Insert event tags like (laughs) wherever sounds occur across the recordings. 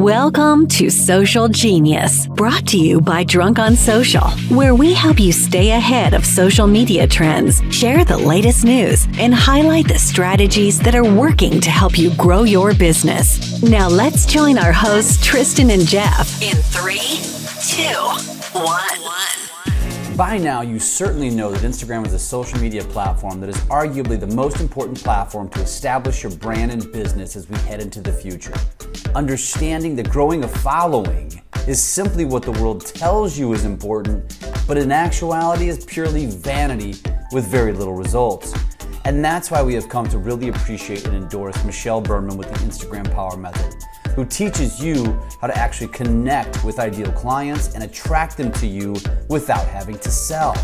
Welcome to Social Genius, brought to you by Drunk on Social, where we help you stay ahead of social media trends, share the latest news, and highlight the strategies that are working to help you grow your business. Now let's join our hosts, Tristan and Jeff, in three, two, one. By now, you certainly know that Instagram is a social media platform that is arguably the most important platform to establish your brand and business as we head into the future. Understanding that growing a following is simply what the world tells you is important, but in actuality is purely vanity with very little results. And that's why we have come to really appreciate and endorse Michelle Berman with the Instagram Power Method who teaches you how to actually connect with ideal clients and attract them to you without having to sell.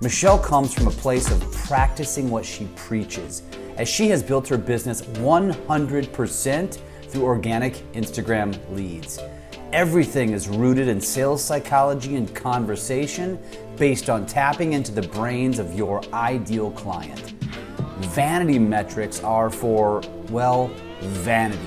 Michelle comes from a place of practicing what she preaches, as she has built her business 100% through organic Instagram leads. Everything is rooted in sales psychology and conversation based on tapping into the brains of your ideal client. Vanity metrics are for, well, vanity.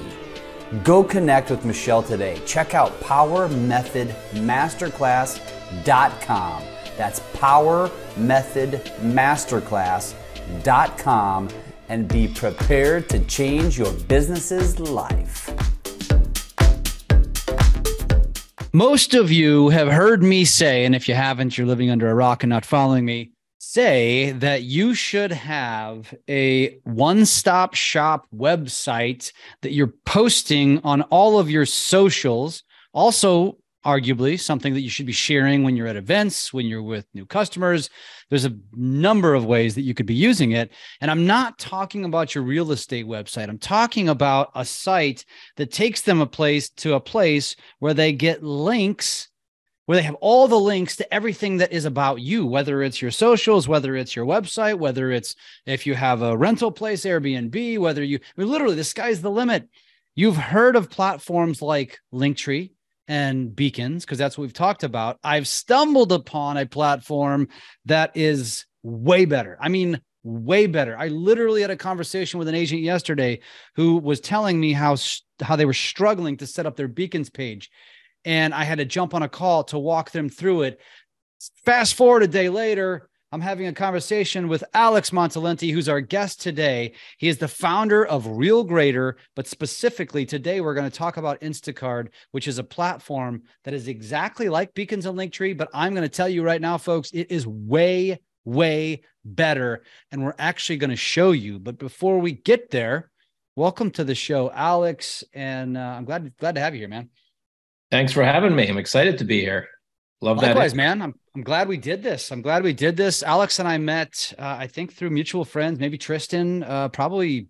Go connect with Michelle today. Check out PowerMethodMasterclass.com. That's PowerMethodMasterclass.com and be prepared to change your business's life. Most of you have heard me say, and if you haven't, you're living under a rock and not following me say that you should have a one stop shop website that you're posting on all of your socials. Also, arguably, something that you should be sharing when you're at events, when you're with new customers. There's a number of ways that you could be using it. And I'm not talking about your real estate website. I'm talking about a site that takes them a place to a place where they get links where they have all the links to everything that is about you, whether it's your socials, whether it's your website, whether it's if you have a rental place, Airbnb, whether you I mean, literally the sky's the limit. You've heard of platforms like Linktree and Beacons, because that's what we've talked about. I've stumbled upon a platform that is way better. I mean, way better. I literally had a conversation with an agent yesterday who was telling me how how they were struggling to set up their Beacons page and I had to jump on a call to walk them through it. Fast forward a day later, I'm having a conversation with Alex Montalenti, who's our guest today. He is the founder of Real Grader, but specifically today we're going to talk about Instacard, which is a platform that is exactly like Beacons and Linktree. But I'm going to tell you right now, folks, it is way, way better, and we're actually going to show you. But before we get there, welcome to the show, Alex, and uh, I'm glad glad to have you here, man. Thanks for having me. I'm excited to be here. Love Likewise, that. Likewise, man. I'm, I'm glad we did this. I'm glad we did this. Alex and I met, uh, I think, through mutual friends, maybe Tristan, uh, probably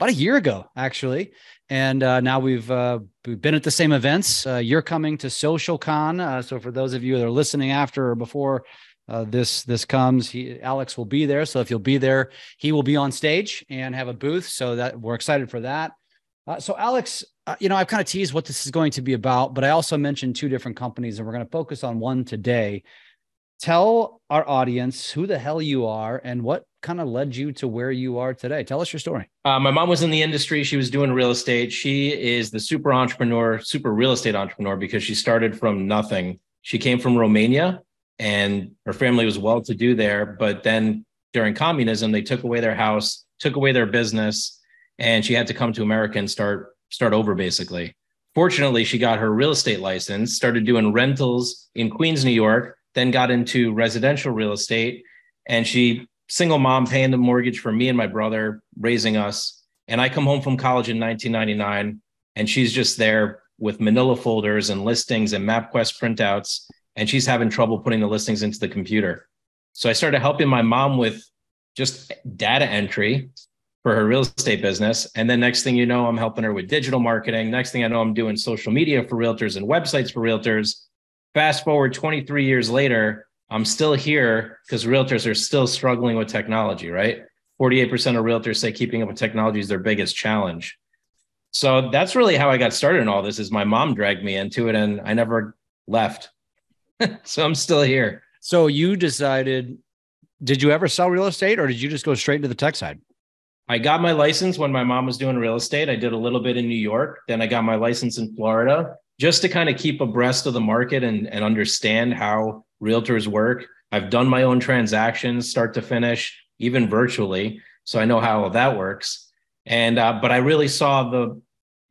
about a year ago, actually. And uh, now we've uh, we've been at the same events. Uh, you're coming to Social Con, uh, so for those of you that are listening after or before uh, this this comes, he Alex will be there. So if you'll be there, he will be on stage and have a booth. So that we're excited for that. Uh, so, Alex, uh, you know, I've kind of teased what this is going to be about, but I also mentioned two different companies, and we're going to focus on one today. Tell our audience who the hell you are and what kind of led you to where you are today. Tell us your story. Uh, my mom was in the industry. She was doing real estate. She is the super entrepreneur, super real estate entrepreneur because she started from nothing. She came from Romania and her family was well to do there. But then during communism, they took away their house, took away their business and she had to come to America and start start over basically. Fortunately, she got her real estate license, started doing rentals in Queens, New York, then got into residential real estate, and she single mom paying the mortgage for me and my brother, raising us. And I come home from college in 1999, and she's just there with manila folders and listings and MapQuest printouts, and she's having trouble putting the listings into the computer. So I started helping my mom with just data entry for her real estate business. And then next thing you know, I'm helping her with digital marketing. Next thing I know, I'm doing social media for realtors and websites for realtors. Fast forward 23 years later, I'm still here because realtors are still struggling with technology, right? 48% of realtors say keeping up with technology is their biggest challenge. So that's really how I got started in all this is my mom dragged me into it and I never left. (laughs) so I'm still here. So you decided did you ever sell real estate or did you just go straight into the tech side? I got my license when my mom was doing real estate. I did a little bit in New York. Then I got my license in Florida just to kind of keep abreast of the market and, and understand how realtors work. I've done my own transactions start to finish, even virtually. So I know how that works. And uh, but I really saw the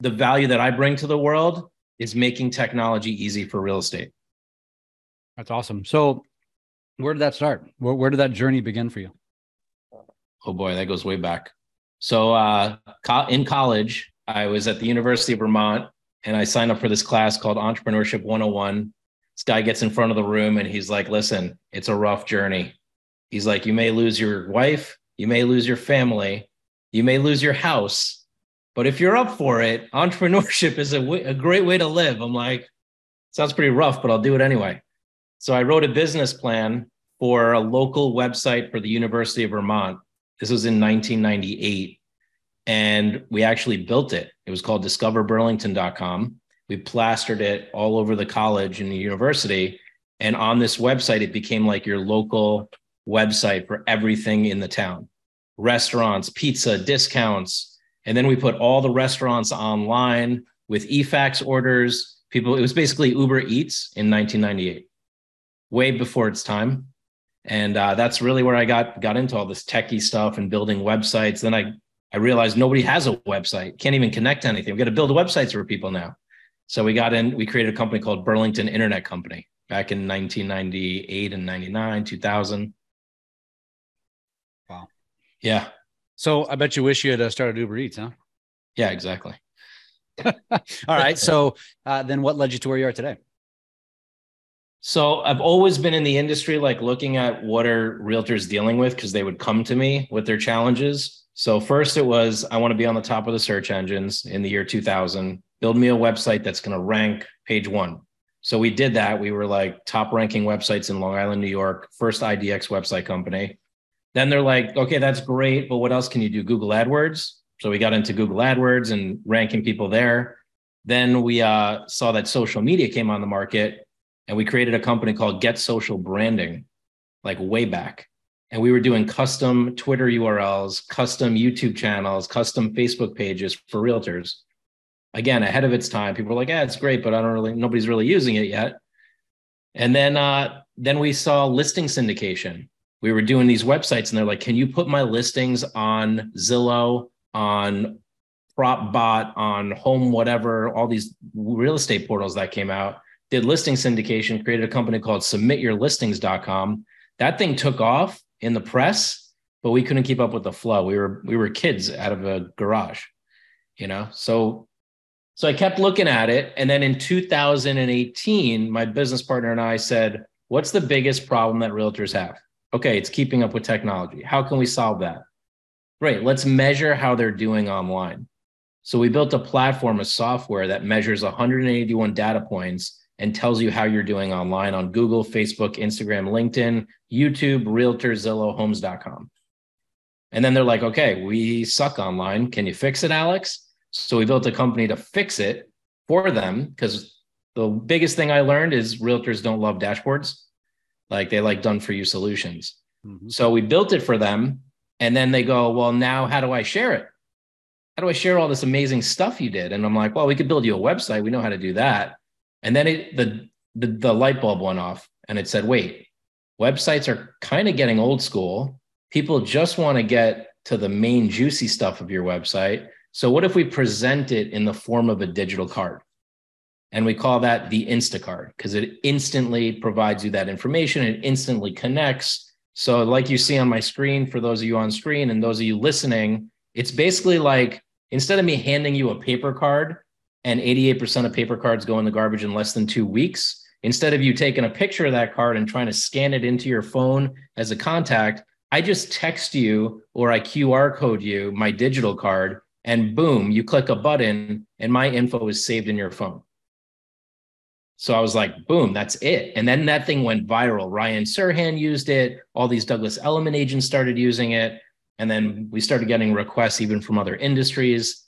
the value that I bring to the world is making technology easy for real estate. That's awesome. So where did that start? Where, where did that journey begin for you? Oh boy, that goes way back. So uh, in college, I was at the University of Vermont and I signed up for this class called Entrepreneurship 101. This guy gets in front of the room and he's like, listen, it's a rough journey. He's like, you may lose your wife, you may lose your family, you may lose your house. But if you're up for it, (laughs) entrepreneurship is a, w- a great way to live. I'm like, sounds pretty rough, but I'll do it anyway. So I wrote a business plan for a local website for the University of Vermont. This was in 1998 and we actually built it. It was called discoverburlington.com. We plastered it all over the college and the university. And on this website, it became like your local website for everything in the town restaurants, pizza, discounts. And then we put all the restaurants online with eFax orders. People, it was basically Uber Eats in 1998, way before its time. And uh, that's really where I got got into all this techie stuff and building websites. Then I I realized nobody has a website, can't even connect to anything. We got to build websites for people now. So we got in, we created a company called Burlington Internet Company back in 1998 and 99, 2000. Wow. Yeah. So I bet you wish you had uh, started Uber Eats, huh? Yeah, exactly. (laughs) All right. So uh, then what led you to where you are today? So I've always been in the industry, like looking at what are realtors dealing with because they would come to me with their challenges. So first it was I want to be on the top of the search engines in the year 2000. Build me a website that's going to rank page 1. So we did that. We were like top ranking websites in Long Island, New York, first IDX website company. Then they're like, "Okay, that's great, but what else can you do? Google AdWords." So we got into Google AdWords and ranking people there. Then we uh, saw that social media came on the market and we created a company called Get Social Branding, like way back and we were doing custom Twitter URLs, custom YouTube channels, custom Facebook pages for realtors. Again, ahead of its time. People were like, "Yeah, it's great, but I don't really. Nobody's really using it yet." And then, uh, then we saw listing syndication. We were doing these websites, and they're like, "Can you put my listings on Zillow, on PropBot, on Home Whatever, all these real estate portals that came out?" Did listing syndication, created a company called SubmitYourListings.com. That thing took off in the press, but we couldn't keep up with the flow. We were we were kids out of a garage, you know. So so I kept looking at it, and then in 2018, my business partner and I said, "What's the biggest problem that realtors have?" Okay, it's keeping up with technology. How can we solve that? Great. Let's measure how they're doing online. So we built a platform, a software that measures 181 data points and tells you how you're doing online on Google, Facebook, Instagram, LinkedIn, YouTube, Realtor, Zillow, Homes.com. And then they're like, okay, we suck online. Can you fix it, Alex? So we built a company to fix it for them because the biggest thing I learned is realtors don't love dashboards. Like they like done for you solutions. Mm-hmm. So we built it for them. And then they go, well, now how do I share it? How do I share all this amazing stuff you did? And I'm like, well, we could build you a website. We know how to do that. And then it, the, the, the light bulb went off and it said, wait, websites are kind of getting old school. People just want to get to the main juicy stuff of your website. So what if we present it in the form of a digital card? And we call that the Instacard because it instantly provides you that information. It instantly connects. So, like you see on my screen, for those of you on screen and those of you listening, it's basically like instead of me handing you a paper card and 88% of paper cards go in the garbage in less than two weeks. Instead of you taking a picture of that card and trying to scan it into your phone as a contact, I just text you or I QR code you my digital card, and boom, you click a button and my info is saved in your phone. So I was like, boom, that's it. And then that thing went viral. Ryan Serhant used it. All these Douglas Elliman agents started using it. And then we started getting requests even from other industries.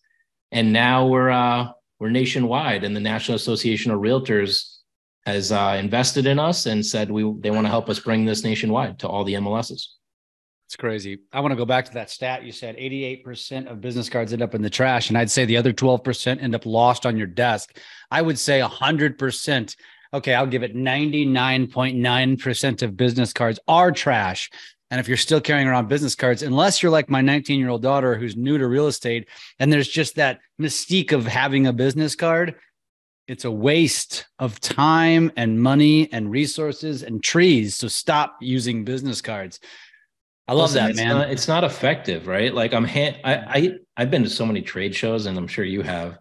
And now we're uh, we're nationwide, and the National Association of Realtors has uh, invested in us and said we they want to help us bring this nationwide to all the MLSs. It's crazy. I want to go back to that stat you said 88% of business cards end up in the trash. And I'd say the other 12% end up lost on your desk. I would say 100%. Okay, I'll give it 99.9% of business cards are trash. And if you're still carrying around business cards, unless you're like my 19 year old daughter who's new to real estate and there's just that mystique of having a business card, it's a waste of time and money and resources and trees. So stop using business cards. I love Listen, that, it's man. Not, it's not effective, right? Like I'm, I, I, I've been to so many trade shows, and I'm sure you have,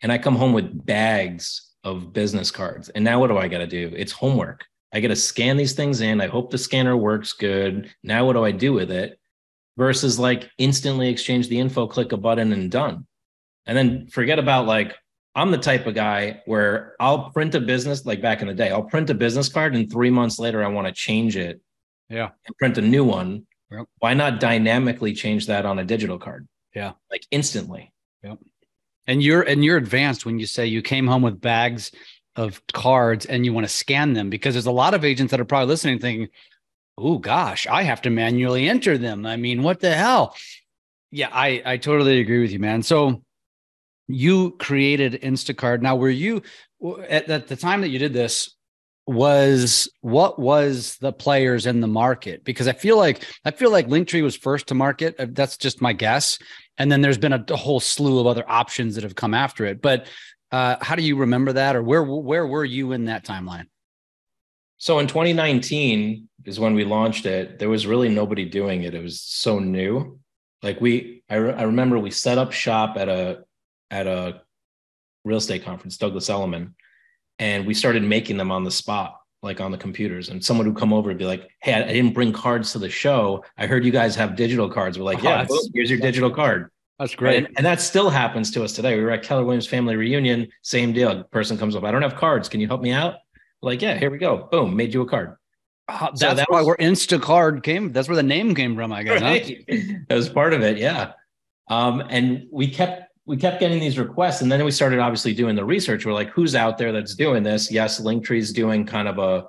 and I come home with bags of business cards. And now what do I got to do? It's homework. I got to scan these things in. I hope the scanner works good. Now what do I do with it? Versus like instantly exchange the info, click a button, and done. And then forget about like I'm the type of guy where I'll print a business like back in the day. I'll print a business card, and three months later, I want to change it. Yeah, and print a new one Yep. Why not dynamically change that on a digital card? Yeah. Like instantly. Yep. And you're and you're advanced when you say you came home with bags of cards and you want to scan them because there's a lot of agents that are probably listening thinking, oh gosh, I have to manually enter them. I mean, what the hell? Yeah, I I totally agree with you, man. So you created Instacard. Now, were you at, at the time that you did this? was what was the players in the market because i feel like i feel like linktree was first to market uh, that's just my guess and then there's been a, a whole slew of other options that have come after it but uh, how do you remember that or where where were you in that timeline? So in 2019 is when we launched it there was really nobody doing it. It was so new. Like we I, re- I remember we set up shop at a at a real estate conference douglas elliman and we started making them on the spot like on the computers. And someone would come over and be like hey i, didn't bring cards to the show. I heard you guys have digital cards. We're like oh, yeah here's your digital card that's great. and, and, that still happens to us today. We were at keller williams family reunion same deal. Person comes up i don't have cards. Can you help me out? Like yeah here we go. Boom made you a card. Uh, that's so that why was, where instacard came that's where the name came from i guess right? huh? that was part of it yeah. Um, and we kept we kept getting these requests and then we started obviously doing the research. We're like who's out there that's doing this? Yes linktree is doing kind of a,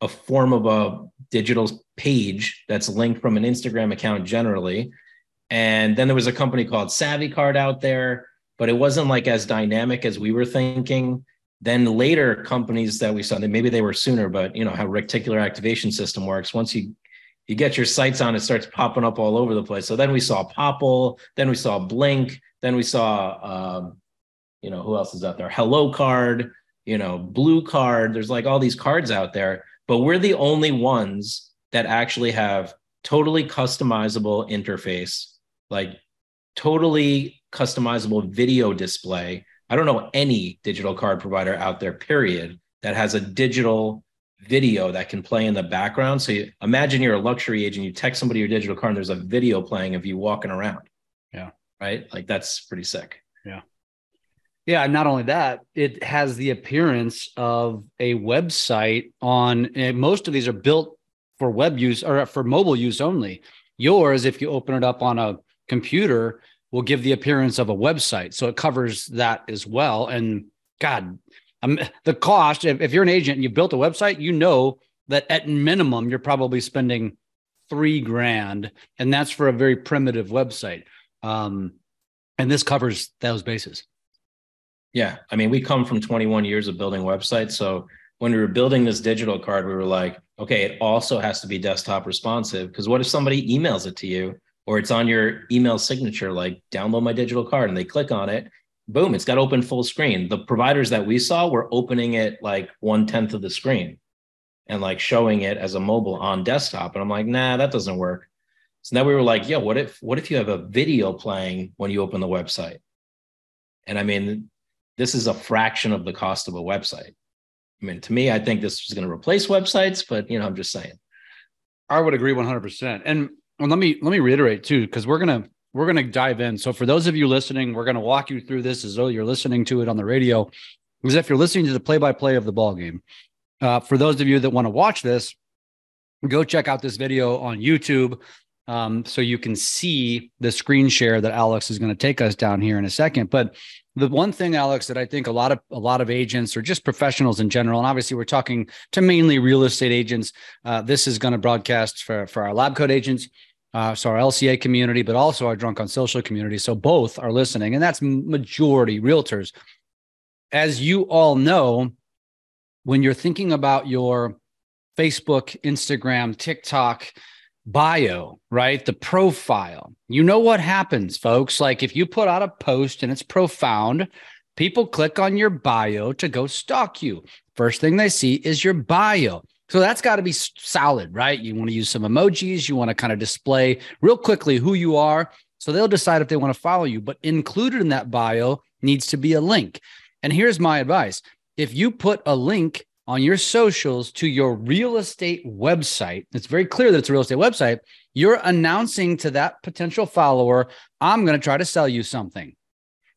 a form of a digital page that's linked from an instagram account generally and then there was a company called savvy card out there but it wasn't like as dynamic as we were thinking then later companies that we saw maybe they were sooner but you know how reticular activation system works once you you get your sights on it starts popping up all over the place so then we saw Popl, then we saw Blinq then we saw, um, you know, who else is out there? Hello Card, you know, Blue Card. There's like all these cards out there, but we're the only ones that actually have totally customizable interface, like totally customizable video display. I don't know any digital card provider out there, period, that has a digital video that can play in the background. So you, imagine you're a luxury agent, you text somebody your digital card, and there's a video playing of you walking around. Yeah right? Like that's pretty sick. Yeah. Yeah. And not only that, it has the appearance of a website on eh, most of these are built for web use or for mobile use only. Yours, if you open it up on a computer, will give the appearance of a website. So it covers that as well. And God, um, the cost, if, if you're an agent and you built a website, you know that at minimum, you're probably spending three grand. And that's for a very primitive website. Um, and this covers those bases. Yeah. I mean, we come from 21 years of building websites. So when we were building this digital card, we were like, okay, it also has to be desktop responsive. Because what if somebody emails it to you or it's on your email signature, like download my digital card and they click on it? Boom, it's got open full screen. The providers that we saw were opening it like one tenth of the screen and like showing it as a mobile on desktop. And I'm like, nah, that doesn't work. So now we were like, yeah, what if what if you have a video playing when you open the website? And I mean, this is a fraction of the cost of a website. I mean, to me, I think this is going to replace websites, but you know, I'm just saying. I would agree 100%. And well, let me let me reiterate too, because we're gonna we're gonna dive in. So for those of you listening, we're gonna walk you through this as though you're listening to it on the radio, because if you're listening to the play-by-play of the ball game. Uh, for those of you that want to watch this, go check out this video on YouTube um, so you can see the screen share that Alex is going to take us down here in a second. But the one thing, Alex, that I think a lot of a lot of agents or just professionals in general, and obviously we're talking to mainly real estate agents. Uh, this is going to broadcast for for our lab coat agents. Uh, so our LCA community, but also our Drunk on Social community. So both are listening, and that's majority realtors. As you all know, when you're thinking about your Facebook, Instagram, TikTok bio, right? The profile. You know what happens, folks? Like if you put out a post and it's profound, people click on your bio to go stalk you. First thing they see is your bio. So that's got to be solid, right? You want to use some emojis, you want to kind of display real quickly who you are. So they'll decide if they want to follow you, but included in that bio needs to be a link. And here's my advice if you put a link on your socials to your real estate website, it's very clear that it's a real estate website, you're announcing to that potential follower, I'm going to try to sell you something.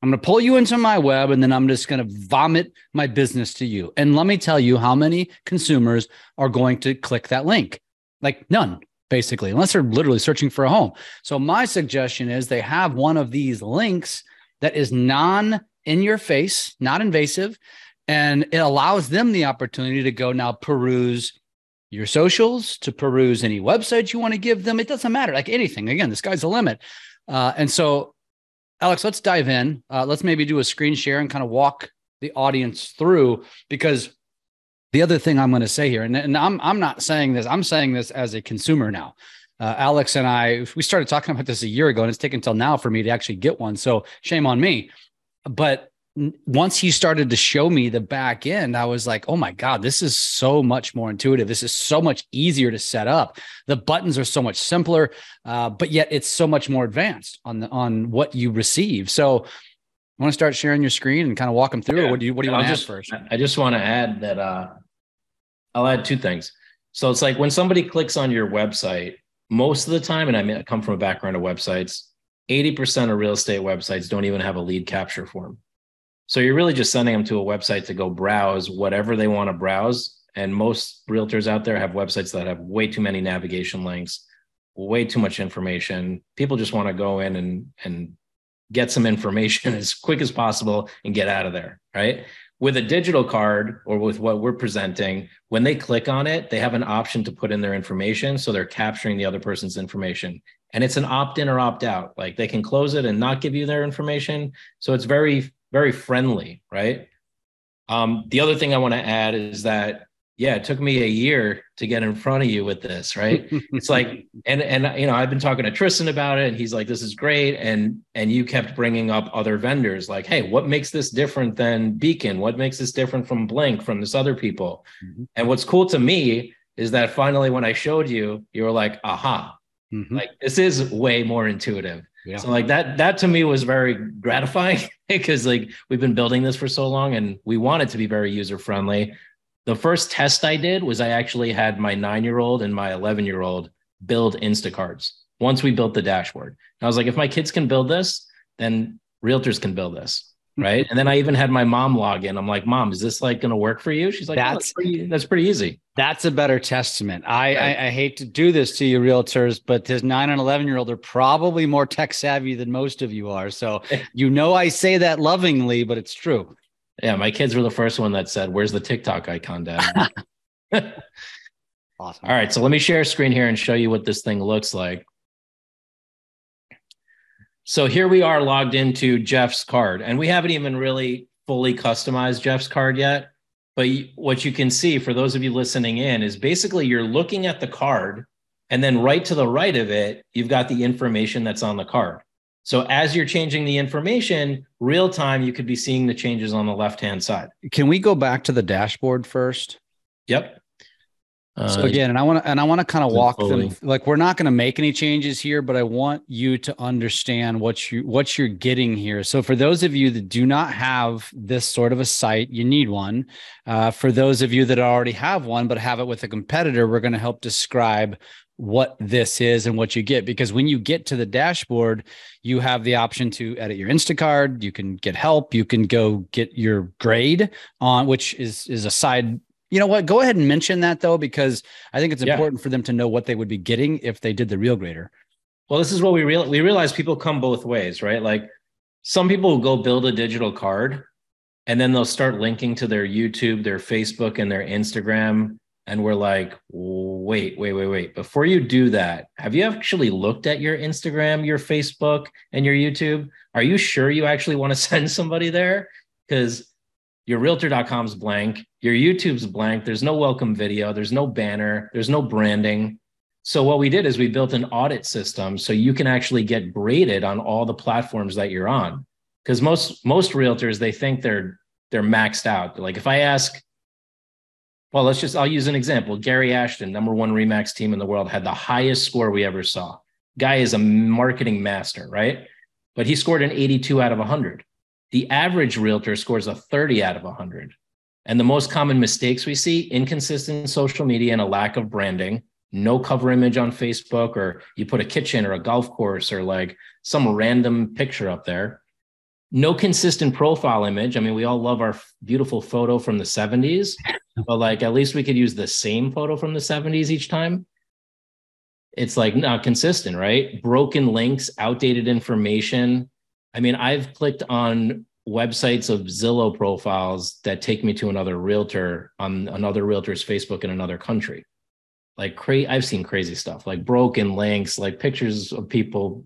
I'm going to pull you into my web and then I'm just going to vomit my business to you. And let me tell you how many consumers are going to click that link. Like none, basically, unless they're literally searching for a home. So my suggestion is they have one of these links that is non in your face, not invasive, and it allows them the opportunity to go now peruse your socials, to peruse any websites you want to give them. It doesn't matter, like anything. Again, the sky's the limit. Uh, and so Alex, let's dive in. Uh, let's maybe do a screen share and kind of walk the audience through because the other thing I'm going to say here, and, and I'm I'm not saying this, I'm saying this as a consumer now. Uh, Alex and I, we started talking about this a year ago, and it's taken until now for me to actually get one. So shame on me. But once he started to show me the back end, I was like, oh my God, this is so much more intuitive. This is so much easier to set up. The buttons are so much simpler, uh, but yet it's so much more advanced on the, on what you receive. So I want to start sharing your screen and kind of walk them through. Yeah. what do you what do you want to add first? I just want to add that uh, I'll add two things. So it's like when somebody clicks on your website, most of the time, and I come from a background of websites, 80% of real estate websites don't even have a lead capture form. So you're really just sending them to a website to go browse whatever they want to browse. And most realtors out there have websites that have way too many navigation links, way too much information. People just want to go in and and get some information (laughs) as quick as possible and get out of there, right? With a digital card or with what we're presenting, when they click on it, they have an option to put in their information. So they're capturing the other person's information. And it's an opt in or opt out. Like they can close it and not give you their information. So it's very very friendly, right? Um, the other thing I want to add is that yeah, it took me a year to get in front of you with this, right? (laughs) it's like, and and you know, I've been talking to Tristan about it, and he's like, "This is great," and and you kept bringing up other vendors, like, "Hey, what makes this different than Beacon? What makes this different from Blinq, from this other people?" Mm-hmm. And what's cool to me is that finally, when I showed you, you were like, "Aha!" Mm-hmm. Like this is way more intuitive. Yeah. So like that that to me was very gratifying (laughs) because like we've been building this for so long and we want it to be very user friendly. The first test I did was I actually had my 9-year-old and my 11-year-old build Instacards. Once we built the dashboard. And I was like if my kids can build this, then realtors can build this right? and then I even had my mom log in. I'm like, "Mom, is this like going to work for you?" She's like, "That's oh, that's, pretty, that's pretty easy." That's a better testament. I, right. I, I hate to do this to you, realtors, but this nine and eleven year old are probably more tech savvy than most of you are. So (laughs) you know, I say that lovingly, but it's true. Yeah, my kids were the first one that said, "Where's the TikTok icon, Dad?" (laughs) (laughs) awesome. All right, so let me share a screen here and show you what this thing looks like. So here we are logged into Jeff's card, and we haven't even really fully customized Jeff's card yet. But what you can see for those of you listening in is basically you're looking at the card, and then right to the right of it, you've got the information that's on the card. So as you're changing the information, real time, you could be seeing the changes on the left hand side. Can we go back to the dashboard first? Yep so uh, again, and I want to and I want to kind of walk fully. them like we're not going to make any changes here, but I want you to understand what you what you're getting here. So for those of you that do not have this sort of a site, you need one. Uh, for those of you that already have one but have it with a competitor, we're going to help describe what this is and what you get because when you get to the dashboard you have the option to edit your instacard you can get help you can go get your grade on which is is a side you know what? Go ahead and mention that though, because I think it's important yeah. for them to know what they would be getting if they did the real grader. Well, this is what we real we realize people come both ways, right? Like some people will go build a digital card and then they'll start linking to their YouTube, their Facebook, and their Instagram. and we're like, wait, wait, wait, wait. Before you do that, have you actually looked at your Instagram, your Facebook, and your YouTube? Are you sure you actually want to (laughs) send somebody there? Because your realtor.com's blank, your YouTube's blank, there's no welcome video, there's no banner, there's no branding. So what we did is we built an audit system so you can actually get graded on all the platforms that you're on. Because most most realtors they think they're they're maxed out. Like if I ask well, let's just, I'll use an example. Gary Ashton, number one Remax team in the world, had the highest score we ever saw. Guy is a marketing master, right? But he scored an 82 out of 100. The average realtor scores a 30 out of 100. And the most common mistakes we see inconsistent social media and a lack of branding, no cover image on Facebook, or you put a kitchen or a golf course or like some random picture up there. No consistent profile image. I mean, we all love our beautiful photo from the 70s, but like at least we could use the same photo from the 70s each time. It's like not consistent, right? Broken links, outdated information. I mean, I've clicked on websites of Zillow profiles that take me to another realtor on another realtor's Facebook in another country. Like crazy, I've seen crazy stuff, like broken links, like pictures of people.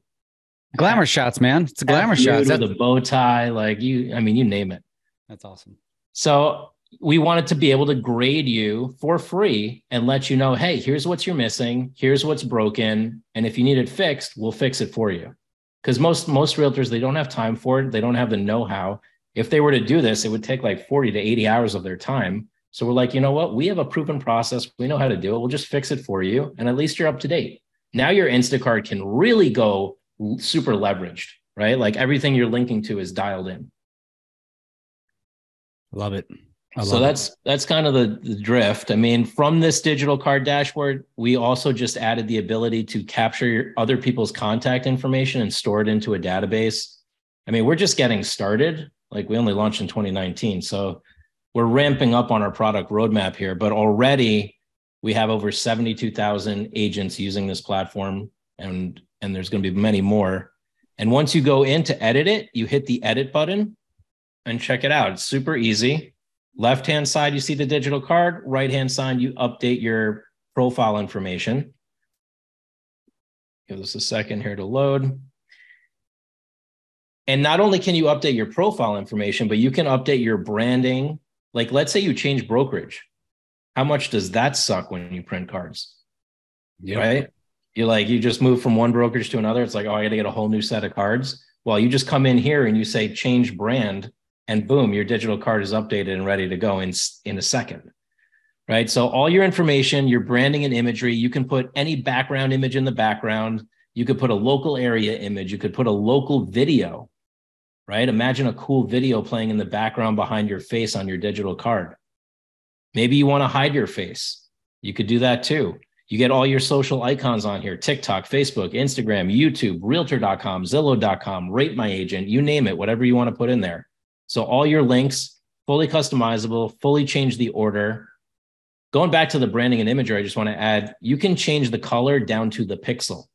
Glamour shots, man. It's a glamour shot. With a bow tie, like you, I mean, you name it. That's awesome. So we wanted to be able to grade you for free and let you know, hey, here's what you're missing, here's what's broken, and if you need it fixed, we'll fix it for you. Because most most realtors they don't have time for it, they don't have the know-how. If they were to do this, it would take like 40 to 80 hours of their time. So we're like, you know what? We have a proven process. We know how to do it. We'll just fix it for you, and at least you're up to date. Now your Instacard can really go super leveraged, right? Like everything you're linking to is dialed in. Love it so that's it. that's kind of the, the drift. I mean, from this digital card dashboard, we also just added the ability to capture other people's contact information and store it into a database. I mean, we're just getting started. Like we only launched in 2019, so we're ramping up on our product roadmap here. But already, we have over 72,000 agents using this platform, and and there's going to be many more. And once you go in to edit it, you hit the edit button and check it out. It's super easy Left hand side, you see the digital card. Right hand side, you update your profile information. Give us a second here to load. And not only can you update your profile information, but you can update your branding. Like, let's say you change brokerage. How much does that suck when you print cards? Right? You like, you just move from one brokerage to another. It's like, oh, I got to get a whole new set of cards. Well, you just come in here and you say change brand and boom, your digital card is updated and ready to go in, in a second. Right. So, all your information, your branding and imagery, you can put any background image in the background. You could put a local area image. You could put a local video. Right. Imagine a cool video playing in the background behind your face on your digital card. Maybe you want to hide your face. You could do that too. You get all your social icons on here TikTok, Facebook, Instagram, YouTube, realtor.com, Zillow.com, rate my agent, you name it, whatever you want to put in there. So all your links fully customizable, fully change the order. Going back to the branding and imagery, I just want to add you can change the color down to the pixel.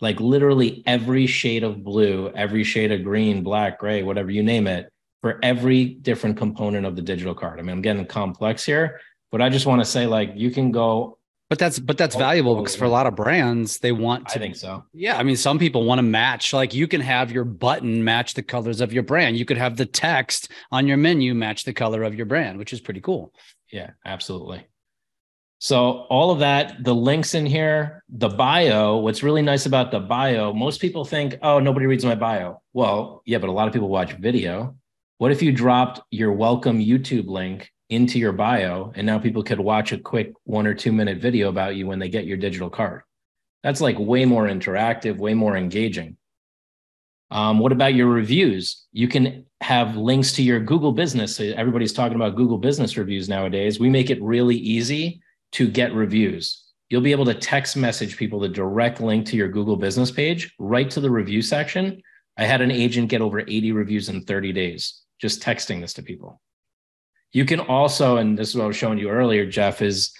Like literally every shade of blue, every shade of green, black, gray, whatever you name it, for every different component of the digital card. I mean, I'm getting complex here, but I just want to say like you can go but that's but that's oh, valuable because for a lot of brands, they want to. I think so. Yeah, I mean, some people want to match. Like you can have your button match the colors of your brand. You could have the text on your menu match the color of your brand, which is pretty cool. Yeah, absolutely. So all of that, the links in here, the bio. What's really nice about the bio? Most people think, oh, nobody reads my bio. Well, yeah, but a lot of people watch video. What if you dropped your welcome YouTube link into your bio and now people could watch a quick one or two minute video about you when they get your digital card. That's like way more interactive way more engaging. Um, what about your reviews? You can have links to your google business. Everybody's talking about google business reviews nowadays. We make it really easy to get reviews. You'll be able to text message people the direct link to your google business page right to the review section. I had an agent get over 80 reviews in 30 days just texting this to people you can also, and this is what I was showing you earlier, Jeff, is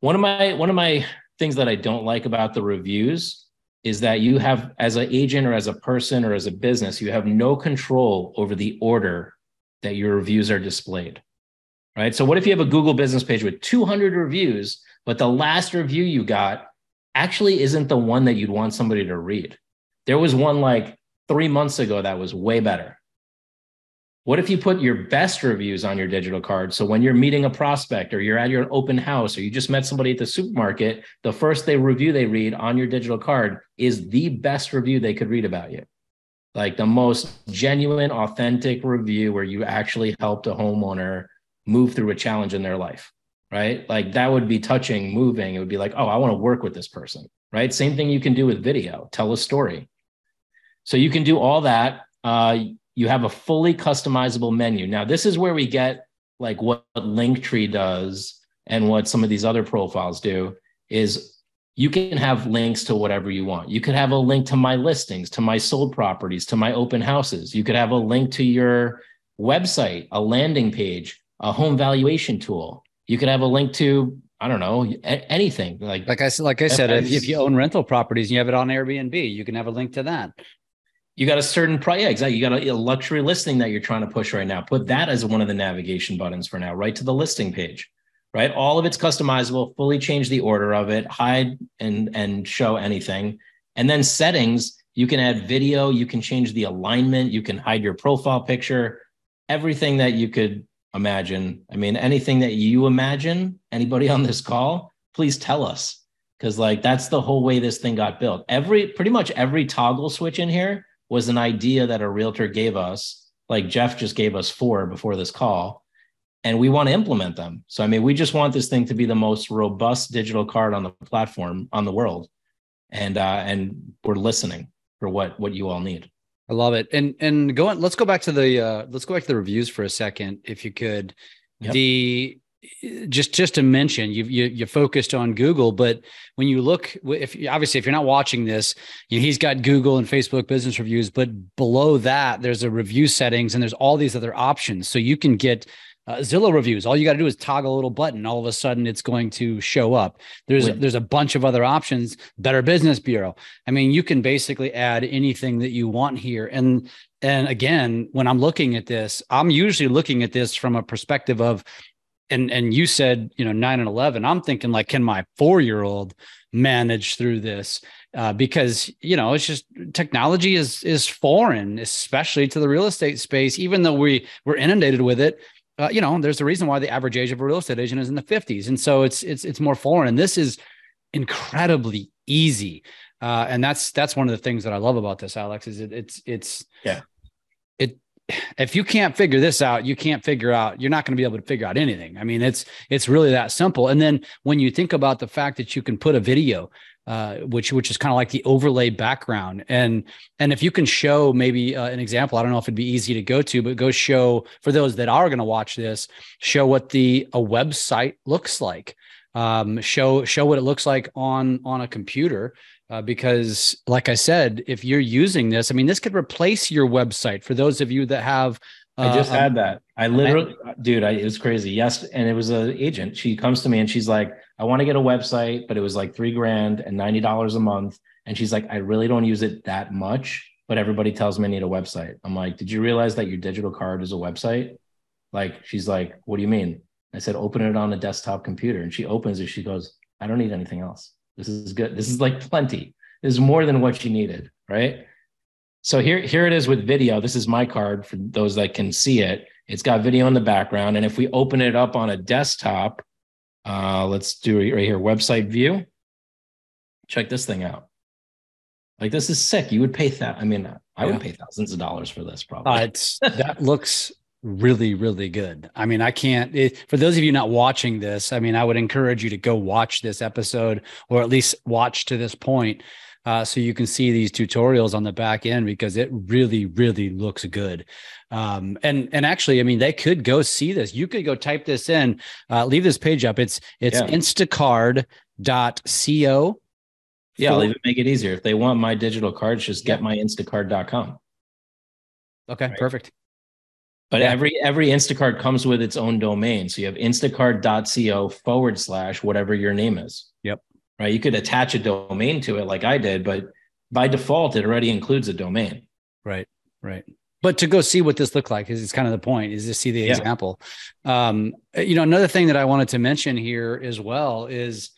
one of my one of my things that I don't like about the reviews is that you have as an agent or as a person or as a business, you have no control over the order that your reviews are displayed. right? So what if you have a Google business page with 200 reviews, but the last review you got actually isn't the one that you'd want somebody to read? There was one like three months ago that was way better. What if you put your best reviews on your digital card? So when you're meeting a prospect or you're at your open house or you just met somebody at the supermarket, the first they review they read on your digital card is the best review they could read about you. Like the most genuine, authentic review where you actually helped a homeowner move through a challenge in their life, right? Like that would be touching, moving. It would be like, oh, I want to work with this person, right? Same thing you can do with video, tell a story. So you can do all that. Uh, you have a fully customizable menu. Now, this is where we get like what Linktree does and what some of these other profiles do is you can have links to whatever you want. You could have a link to my listings, to my sold properties, to my open houses. You could have a link to your website, a landing page, a home valuation tool. You could have a link to I don't know anything like like I said like I said if, if you own rental properties and you have it on Airbnb, you can have a link to that you got a certain price. Yeah, exactly. You got a, a, luxury listing that you're trying to push right now. Put that as one of the navigation buttons for now, right to the listing page, right? All of it's customizable, fully change the order of it, hide and, and show anything. And then settings, you can add video, you can change the alignment, you can hide your profile picture, everything that you could imagine. I mean, anything that you imagine, anybody on this call, please tell us. Cause like that's the whole way this thing got built. Every pretty much every toggle switch in here was an idea that a realtor gave us, like Jeff just gave us four before this call, and we want to implement them. So, I mean, we just want this thing to be the most robust digital card on the platform on the world, and uh, and we're listening for what what you all need. I love it. And and go on. Let's go back to the uh, let's go back to the reviews for a second, if you could. Yep. The just just to mention you, you you focused on google but when you look if obviously if you're not watching this you know, he's got google and facebook business reviews but below that there's a review settings and there's all these other options so you can get uh, Zillow reviews. All you got to do is toggle a little button. All of a sudden, it's going to show up. There's Wait. there's a bunch of other options. Better Business Bureau. I mean, you can basically add anything that you want here. And and again, when I'm looking at this, I'm usually looking at this from a perspective of and and you said you know nine and eleven. I'm thinking like, can my four year old manage through this? Uh, because you know it's just technology is is foreign, especially to the real estate space. Even though we we're inundated with it, uh, you know, there's a reason why the average age of a real estate agent is in the 50s, and so it's it's it's more foreign. And this is incredibly easy, uh, and that's that's one of the things that I love about this, Alex. Is it, it's it's yeah if you can't figure this out, you can't figure out, you're not going to be able to figure out anything. I mean, it's, it's really that simple. And then when you think about the fact that you can put a video, uh, which, which is kind of like the overlay background. And, and if you can show maybe uh, an example, I don't know if it'd be easy to go to, but go show for those that are going to watch this, show what the, a website looks like um, show show what it looks like on on a computer uh, because like i said if you're using this i mean this could replace your website. For those of you that have uh, i just had that. I literally I, dude I, it was crazy. Yes and it was an agent. She comes to me and she's like i want to get a website but it was like three grand and $90 a month. And she's like i really don't use it that much but everybody tells me i need a website. I'm like did you realize that your digital card is a website? Like she's like what do you mean? I said open it on a desktop computer. And she opens it. She goes i don't need anything else this is good. This is like plenty. This is more than what you needed, right? So here, here it is with video. This is my card for those that can see it. It's got video in the background. And if we open it up on a desktop, uh, let's do it right here, website view. Check this thing out. Like this is sick. You would pay that. I mean, I yeah. would pay thousands of dollars for this probably. Uh, it's that looks really really good. I mean i can't it, for those of you not watching this i mean i would encourage you to go watch this episode or at least watch to this point uh, so you can see these tutorials on the back end because it really really looks good. Um, and and actually i mean they could go see this. You could go type this in uh, leave this page up. It's it's yeah. instacard.co yeah i'll even make it easier. If they want my digital cards just get my instacard.com okay right? perfect but yeah. every every Instacard comes with its own domain. So you have instacard.co forward slash whatever your name is. Yep. Right. You could attach a domain to it like I did, but by default, it already includes a domain. Right. Right. but to go see what this looked like is kind of the point is to see the yeah. example um, you know another thing that i wanted to mention here as well is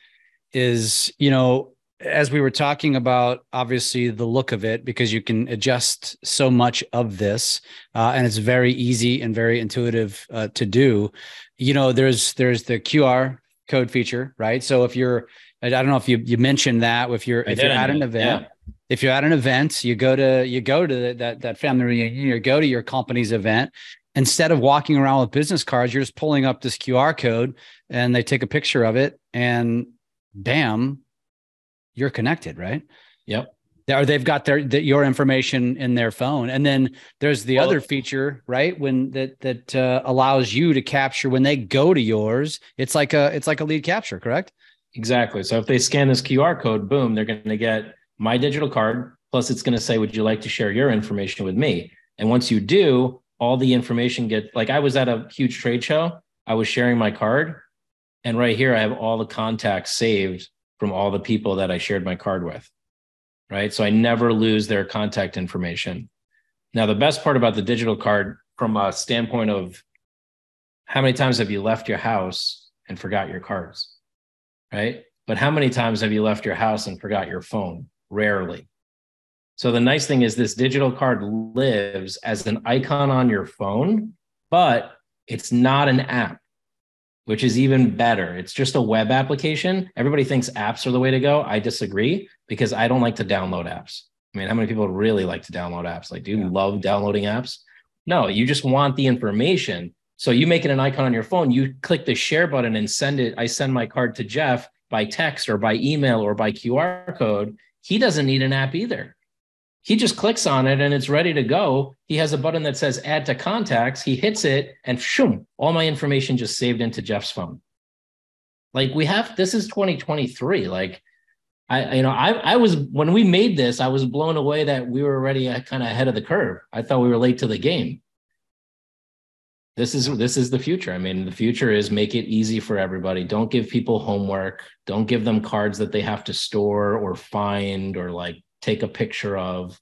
is you know as we were talking about obviously the look of it because you can adjust so much of this uh, and it's very easy and very intuitive uh, to do. You know there's there's the qr code feature right? So if you're i don't know if you you mentioned that if you're if you're at an event yeah. if you're at an event, you go to you go to that that family reunion, you go to your company's event. Instead of walking around with business cards, you're just pulling up this QR code and they take a picture of it, and bam, you're connected, right? Yep. Or they've got their the, your information in their phone, and then there's the well, other feature, right? When that that uh, allows you to capture when they go to yours. It's like a it's like a lead capture, correct? Exactly. So if they scan this QR code, boom, they're going to get my digital card, plus it's going to say, Would you like to share your information with me? And once you do, all the information get like I was at a huge trade show, I was sharing my card, and right here I have all the contacts saved from all the people that I shared my card with. Right. So I never lose their contact information. Now, the best part about the digital card from a standpoint of how many times have you left your house and forgot your cards? Right. But how many times have you left your house and forgot your phone? rarely. So the nice thing is this digital card lives as an icon on your phone, but it's not an app, which is even better. It's just a web application. Everybody thinks apps are the way to go. I disagree because I don't like to download apps. I mean, how many people really like to download apps? Like, do you yeah. love downloading apps? No, you just want the information. So you make it an icon on your phone, you click the share button and send it. I send my card to Jeff by text or by email or by QR code he doesn't need an app either. He just clicks on it and it's ready to go. He has a button that says add to contacts. He hits it and shoom, all my information just saved into Jeff's phone. Like we have this is 2023. Like I, you know, I, I was when we made this, I was blown away that we were already kind of ahead of the curve. I thought we were late to the game this is this is the future i mean the future is make it easy for everybody don't give people homework don't give them cards that they have to store or find or like take a picture of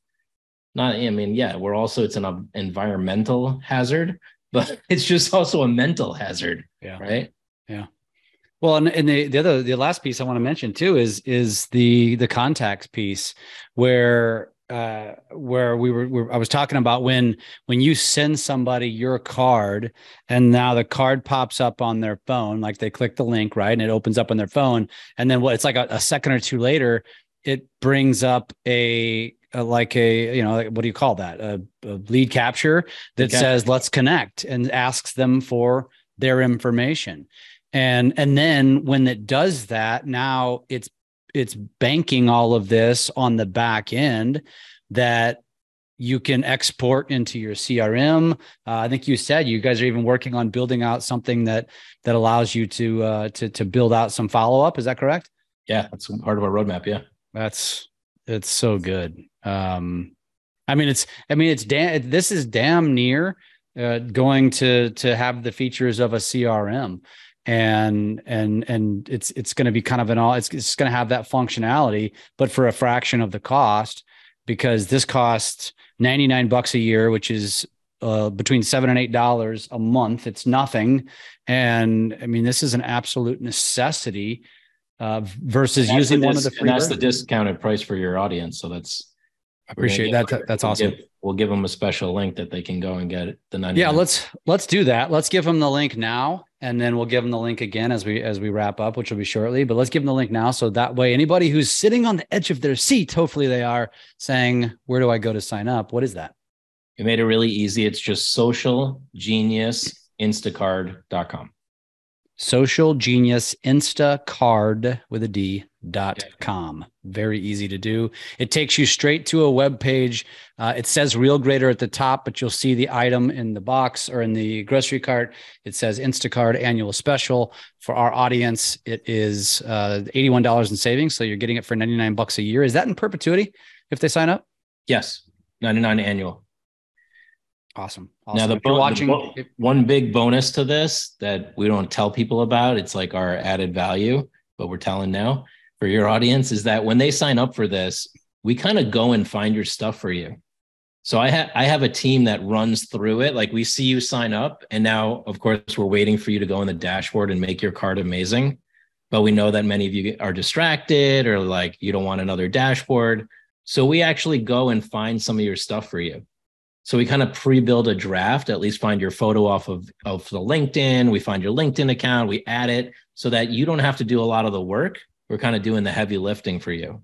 not i mean yeah we're also it's an environmental hazard but (laughs) it's just also a mental hazard yeah right yeah well and, and the, the other the last piece i want to mention too is is the the contacts piece where uh, where we were, we were, I was talking about when when you send somebody your card and now the card pops up on their phone, like they click the link right and it opens up on their phone, and then what? It's like a, a second or two later, it brings up a, a like a you know what do you call that? A, a lead capture that okay. says let's connect and asks them for their information. And and then when it does that now it's it's banking all of this on the back end that you can export into your crm uh, i think you said you guys are even working on building out something that that allows you to uh, to to build out some follow-up. Is that correct? Yeah that's part of our roadmap yeah that's it's so good. Um i mean it's i mean it's damn this is damn near uh, going to to have the features of a crm and and and it's it's going to be kind of an all it's, it's going to have that functionality but for a fraction of the cost because this costs 99 bucks a year which is uh, between seven and eight dollars a month. It's nothing. And i mean this is an absolute necessity uh, versus using one of the free and that's versions. the discounted price for your audience so that's I appreciate that. That's awesome. We'll give, we'll give them a special link that they can go and get the 99. Yeah, let's let's do that. Let's give them the link now, and then we'll give them the link again as we as we wrap up, which will be shortly. But let's give them the link now, so that way anybody who's sitting on the edge of their seat, hopefully they are saying, "Where do I go to sign up?" What is that? We made it really easy. It's just socialgeniusinstacard.com. Social Genius Instacard with a D dot com. Very easy to do. It takes you straight to a web page. Uh, it says RealGrader at the top, but you'll see the item in the box or in the grocery cart. It says Instacard annual special. For our audience, it is uh, $81 in savings. So you're getting it for 99 bucks a year. Is that in perpetuity if they sign up? Yes, 99 annual. Awesome. awesome. Now, the, bo- watching, the bo- one big bonus to this that we don't tell people about, it's like our added value, but we're telling now for your audience is that when they sign up for this, we kind of go and find your stuff for you. So I have I have a team that runs through it. Like we see you sign up, and now of course we're waiting for you to go in the dashboard and make your card amazing. But we know that many of you are distracted or like you don't want another dashboard. So we actually go and find some of your stuff for you. So we kind of pre-build a draft, at least find your photo off of, of the LinkedIn. We find your LinkedIn account, we add it so that you don't have to do a lot of the work. We're kind of doing the heavy lifting for you.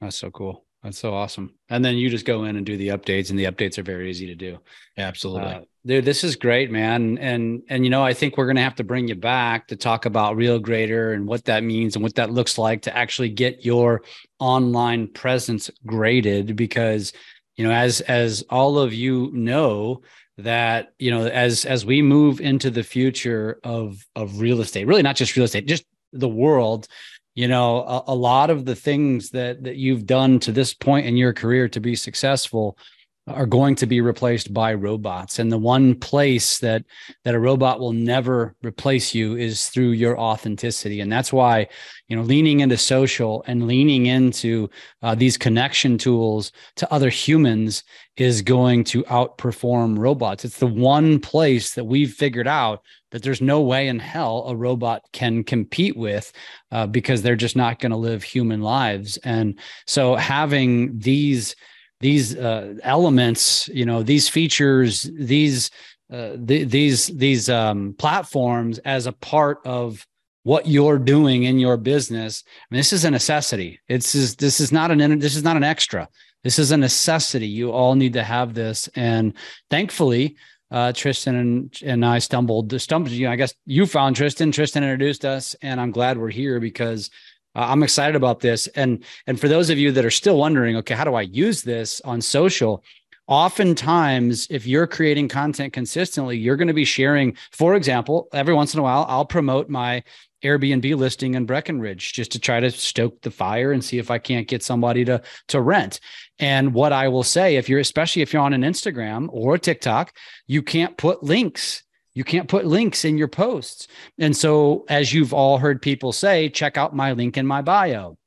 That's so cool. That's so awesome. And then you just go in and do the updates, and the updates are very easy to do. Absolutely. Uh, dude, this is great, man. And and you know, I think we're gonna have to bring you back to talk about Real Grader and what that means and what that looks like to actually get your online presence graded because you know, as as all of you know, that you know as as we move into the future of of real estate really not just real estate just the world you know a, a, lot of the things that that you've done to this point in your career to be successful are going to be replaced by robots. And the one place that that a robot will never replace you is through your authenticity. And that's why you know leaning into social and leaning into uh, these connection tools to other humans is going to outperform robots. It's the one place that we've figured out that there's no way in hell a robot can compete with uh, because they're just not going to live human lives. And so having these these uh, elements, you know, these features, these uh, th- these these um, platforms as a part of what you're doing in your business. I mean, this is a necessity. It's is this is not an this is not an extra. This is a necessity. You all need to have this, and thankfully, uh, Tristan and, and I stumbled stumbled. You know, I guess you found Tristan. Tristan introduced us, and I'm glad we're here because uh, I'm excited about this. And and for those of you that are still wondering, okay, how do I use this on social? Oftentimes, if you're creating content consistently, you're going to be sharing. For example, every once in a while, I'll promote my Airbnb listing in Breckenridge just to try to stoke the fire and see if I can't get somebody to to rent. And what I will say, if you're especially if you're on an Instagram or TikTok, you can't put links you can't put links in your posts. And so, as you've all heard people say, check out my link in my bio.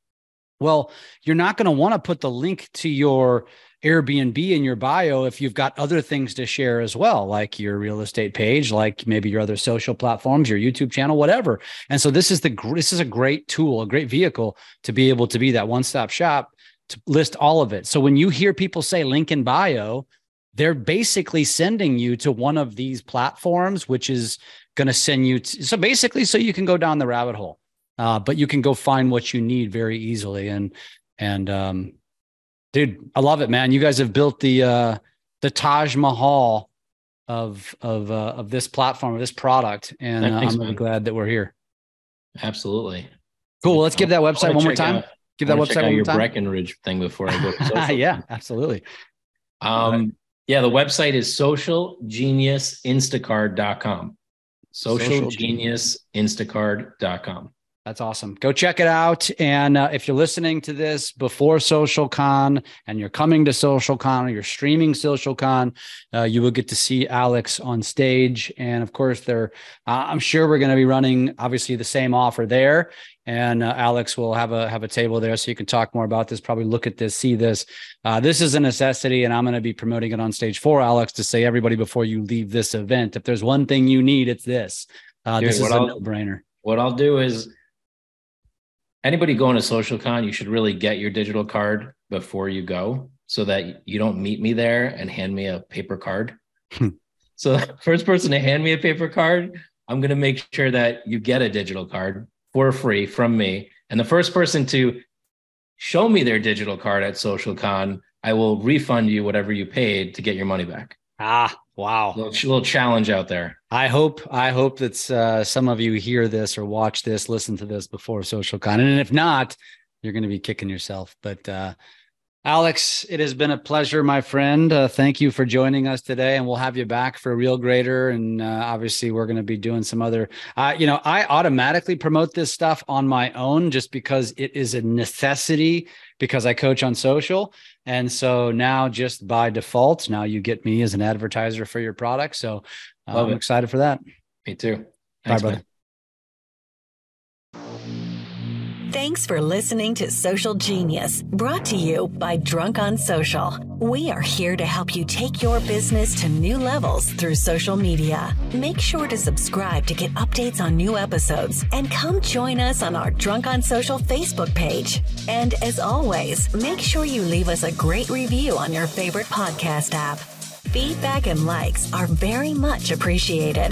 Well, you're not going to want to put the link to your Airbnb in your bio if you've got other things to share as well, like your real estate page, like maybe your other social platforms, your YouTube channel, whatever. And so this is the this is a great tool, a great vehicle to be able to be that one-stop shop to list all of it. So when you hear people say link in bio, they're basically sending you to one of these platforms, which is going to send you. To, so basically, so you can go down the rabbit hole, uh, but you can go find what you need very easily. And and um, dude, I love it, man. You guys have built the uh, the Taj Mahal of of uh, of this platform, of this product, and uh, I'm really glad that we're here. Absolutely. Cool. Well, let's give that website one more time. Out, give that website one more time. Breckenridge thing before I go. (laughs) yeah, absolutely. Um, yeah, the website is socialgeniusinstacard.com. Socialgeniusinstacard.com. That's awesome. Go check it out. And uh, if you're listening to this before Social Con and you're coming to Social Con or you're streaming Social Con, uh, you will get to see Alex on stage. And of course, there, uh, I'm sure we're going to be running obviously the same offer there. And uh, Alex will have a have a table there so you can talk more about this. Probably look at this, see this. Uh, this is a necessity, and I'm going to be promoting it on stage for Alex to say everybody before you leave this event. If there's one thing you need, it's this. Uh, Dude, this is a no brainer. What I'll do is anybody going to social con you should really get your digital card before you go so that you don't meet me there and hand me a paper card. Hmm. so (laughs) first person to hand me a paper card i'm going to make sure that you get a digital card for free from me. And the first person to show me their digital card at social con i will refund you whatever you paid to get your money back. Ah Wow. Little, little challenge out there. I hope I hope that uh, some of you hear this or watch this, listen to this before social con. And if not, you're going to be kicking yourself. But uh, Alex, it has been a pleasure, my friend. Uh, thank you for joining us today, and we'll have you back for a real grader. And uh, obviously, we're going to be doing some other. Uh, you know, I automatically promote this stuff on my own just because it is a necessity because I coach on social. And so now, just by default, now you get me as an advertiser for your product. So uh, I'm excited for that. Me too. Thanks, Bye, brother. Man. Thanks for listening to Social Genius, brought to you by Drunk on Social. We are here to help you take your business to new levels through social media. Make sure to subscribe to get updates on new episodes and come join us on our Drunk on Social Facebook page. And as always, make sure you leave us a great review on your favorite podcast app. Feedback and likes are very much appreciated.